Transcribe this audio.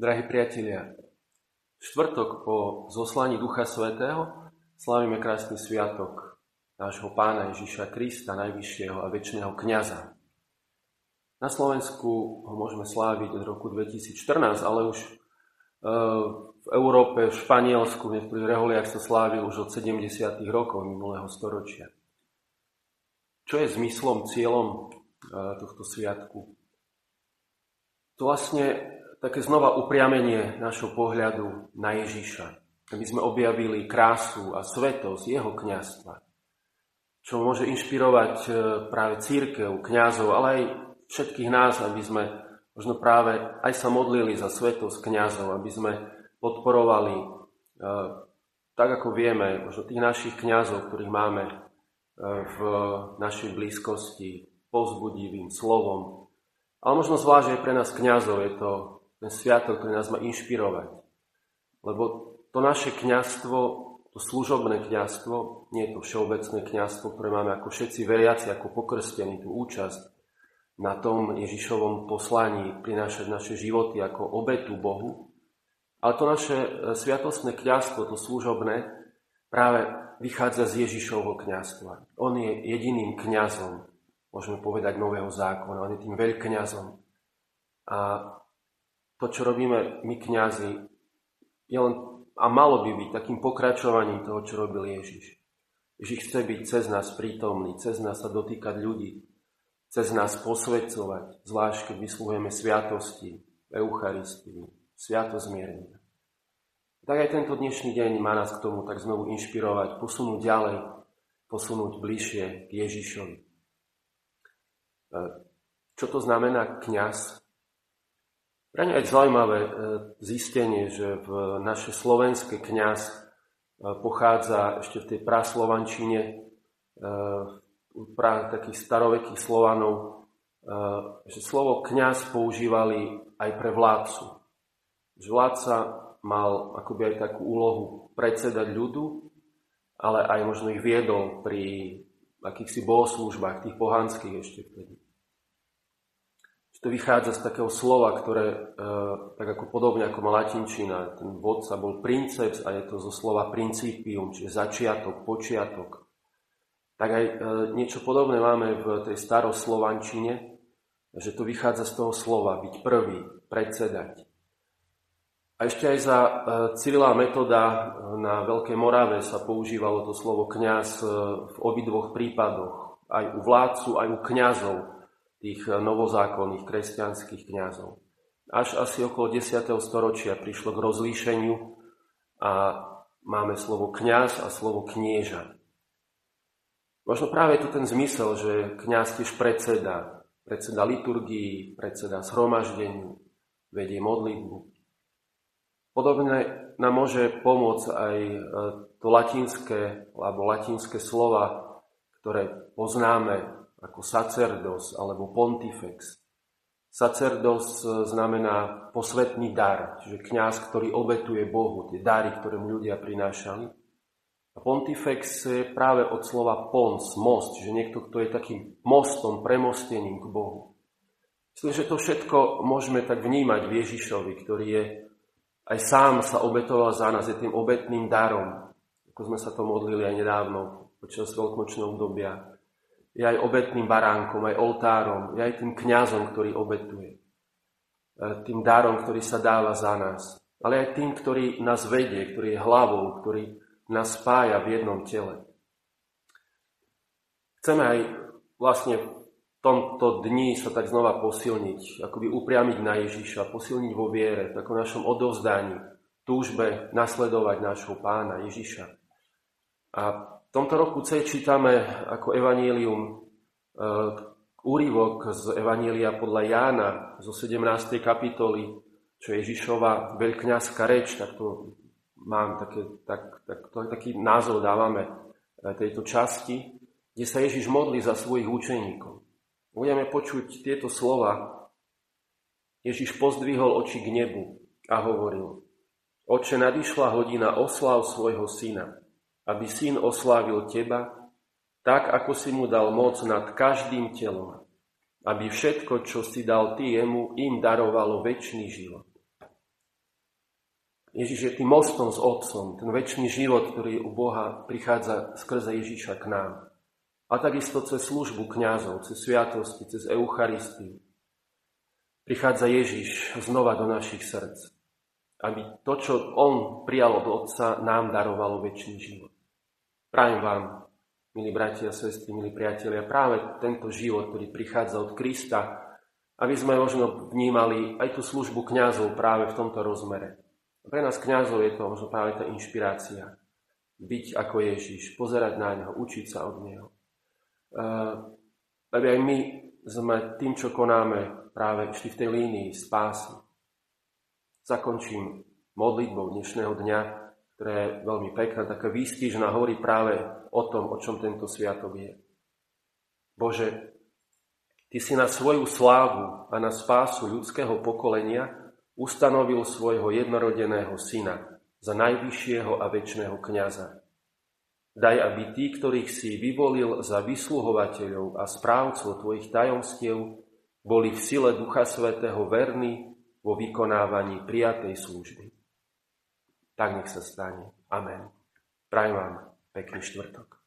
Drahí priatelia, štvrtok po zoslaní Ducha Svetého slavíme krásny sviatok nášho pána Ježiša Krista, najvyššieho a väčšného kniaza. Na Slovensku ho môžeme sláviť od roku 2014, ale už e, v Európe, v Španielsku, v niektorých reholiach sa slávil už od 70. rokov minulého storočia. Čo je zmyslom, cieľom e, tohto sviatku? To vlastne také znova upriamenie našho pohľadu na Ježiša. Aby sme objavili krásu a svetosť jeho kniazstva. Čo môže inšpirovať e, práve církev, kňazov, ale aj všetkých nás, aby sme možno práve aj sa modlili za svetosť kňazov, aby sme podporovali, e, tak ako vieme, možno tých našich kňazov, ktorých máme e, v našej blízkosti, pozbudivým slovom. Ale možno zvlášť aj pre nás kňazov je to ten sviatok, ktorý nás má inšpirovať. Lebo to naše kňazstvo, to služobné kňazstvo, nie je to všeobecné kňazstvo, ktoré máme ako všetci veriaci, ako pokrstení, tú účasť na tom Ježišovom poslaní prinášať naše životy ako obetu Bohu. Ale to naše e, sviatostné kňazstvo, to služobné, práve vychádza z Ježišovho kňazstva. On je jediným kňazom, môžeme povedať, nového zákona. On je tým veľkňazom. A to, čo robíme my kňazi, je len, a malo by byť takým pokračovaním toho, čo robil Ježiš. Ježiš chce byť cez nás prítomný, cez nás sa dotýkať ľudí, cez nás posvedcovať, zvlášť keď vysluhujeme sviatosti, Eucharistii, sviatozmierenia. Tak aj tento dnešný deň má nás k tomu tak znovu inšpirovať, posunúť ďalej, posunúť bližšie k Ježišovi. E, čo to znamená kňaz? Pre mňa je zaujímavé e, zistenie, že v naše slovenské kňaz e, pochádza ešte v tej praslovančine e, práve takých starovekých Slovanov, že slovo kňaz používali aj pre vládcu. Že vládca mal akoby aj takú úlohu predsedať ľudu, ale aj možno ich viedol pri akýchsi bohoslúžbách, tých pohanských ešte vtedy to vychádza z takého slova, ktoré, e, tak ako podobne ako latinčina, ten vodca bol princeps a je to zo slova principium, čiže začiatok, počiatok. Tak aj e, niečo podobné máme v tej staroslovančine, že to vychádza z toho slova, byť prvý, predsedať. A ešte aj za e, Cyrila metoda na Veľkej Morave sa používalo to slovo kňaz v obidvoch prípadoch. Aj u vládcu, aj u kňazov tých eh, novozákonných kresťanských kňazov. Až asi okolo 10. storočia prišlo k rozlíšeniu a máme slovo kňaz a slovo knieža. Možno práve je to ten zmysel, že kňaz tiež predseda, predseda liturgii, predseda zhromaždeniu, vedie modlitbu. Podobne nám môže pomôcť aj eh, to latinské alebo latinské slova, ktoré poznáme ako sacerdos alebo pontifex. Sacerdos e, znamená posvetný dar, čiže kňaz, ktorý obetuje Bohu, tie dary, ktoré mu ľudia prinášali. A pontifex je práve od slova pons, most, čiže niekto, kto je takým mostom, premostením k Bohu. Myslím, že to všetko môžeme tak vnímať v Ježišovi, ktorý je aj sám sa obetoval za nás, je tým obetným darom, ako sme sa to modlili aj nedávno počas veľkočného obdobia je aj obetným baránkom, aj oltárom, je aj tým kňazom, ktorý obetuje. E, tým darom, ktorý sa dáva za nás. Ale aj tým, ktorý nás vedie, ktorý je hlavou, ktorý nás spája v jednom tele. Chceme aj vlastne v tomto dni sa tak znova posilniť, akoby upriamiť na Ježiša, posilniť vo viere, v takom našom odovzdaní, túžbe nasledovať nášho pána Ježiša. A v tomto roku C čítame ako evanílium e, úrivok z Evanília podľa Jána zo 17. kapitoly, čo je Ježišova veľkňazská reč, tak to mám také, tak, tak, to, taký názov dávame e, tejto časti, kde sa Ježiš modlí za svojich učeníkov. Budeme počuť tieto slova. Ježiš pozdvihol oči k nebu a hovoril, Oče, nadišla hodina oslav svojho syna aby syn oslávil teba, tak ako si mu dal moc nad každým telom, aby všetko, čo si dal ty jemu, im darovalo väčší život. Ježiš je tým mostom s Otcom, ten väčší život, ktorý u Boha prichádza skrze Ježiša k nám. A takisto cez službu kňazov, cez sviatosti, cez Eucharistiu. Prichádza Ježiš znova do našich srdc, aby to, čo On prijal od Otca, nám darovalo väčší život. Prajem vám, milí bratia a sestry, milí priatelia, práve tento život, ktorý prichádza od Krista, aby sme možno vnímali aj tú službu kňazov práve v tomto rozmere pre nás kňazov je to možno práve tá inšpirácia. Byť ako Ježiš, pozerať na Neho, učiť sa od Neho. Aby aj my sme tým, čo konáme práve ešte v tej línii spásy. Zakončím modlitbou dnešného dňa, ktorá je veľmi pekná, taká výstižná, hovorí práve o tom, o čom tento sviatok je. Bože, Ty si na svoju slávu a na spásu ľudského pokolenia ustanovil svojho jednorodeného syna za najvyššieho a väčšného kniaza. Daj, aby tí, ktorých si vyvolil za vysluhovateľov a správcov tvojich tajomstiev, boli v sile Ducha Svetého verní vo vykonávaní prijatej služby. Tak nech sa stane. Amen. Prajem vám pekný štvrtok.